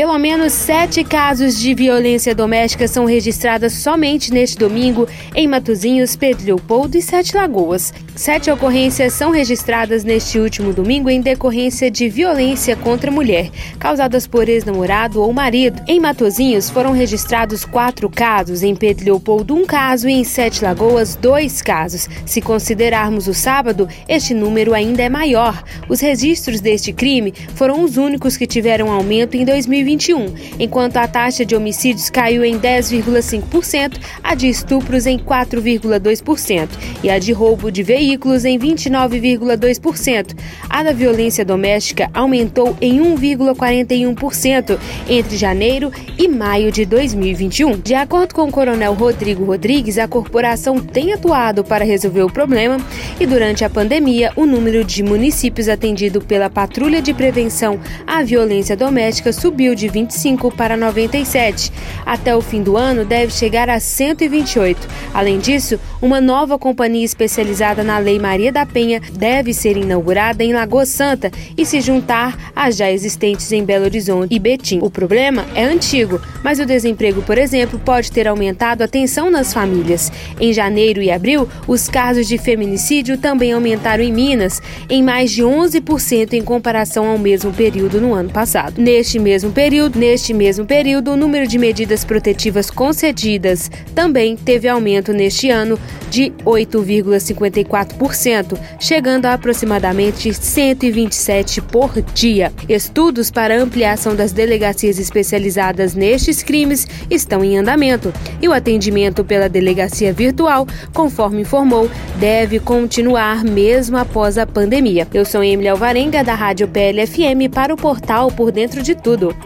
Pelo menos sete casos de violência doméstica são registrados somente neste domingo em Matozinhos, Pedro Leopoldo e Sete Lagoas. Sete ocorrências são registradas neste último domingo em decorrência de violência contra a mulher, causadas por ex-namorado ou marido. Em Matozinhos foram registrados quatro casos, em Pedro Leopoldo um caso e em Sete Lagoas dois casos. Se considerarmos o sábado, este número ainda é maior. Os registros deste crime foram os únicos que tiveram aumento em 2021, enquanto a taxa de homicídios caiu em 10,5%, a de estupros em 4,2% e a de roubo de veículos em 29,2%. A da violência doméstica aumentou em 1,41% entre janeiro e maio de 2021. De acordo com o coronel Rodrigo Rodrigues, a corporação tem atuado para resolver o problema e durante a pandemia, o número de municípios atendido pela Patrulha de Prevenção à Violência Doméstica subiu de 25 para 97. Até o fim do ano, deve chegar a 128. Além disso, uma nova companhia especializada na Lei Maria da Penha deve ser inaugurada em Lagoa Santa e se juntar às já existentes em Belo Horizonte e Betim. O problema é antigo, mas o desemprego, por exemplo, pode ter aumentado a tensão nas famílias. Em janeiro e abril, os casos de feminicídio também aumentaram em Minas, em mais de 11% em comparação ao mesmo período no ano passado. Neste mesmo período, neste mesmo período, o número de medidas protetivas concedidas também teve aumento neste ano de 8,54%, chegando a aproximadamente 127 por dia. Estudos para ampliação das delegacias especializadas nestes crimes estão em andamento e o atendimento pela delegacia virtual, conforme informou, deve continuar mesmo após a pandemia. Eu sou Emily Alvarenga da Rádio PLFM para o portal Por Dentro de Tudo.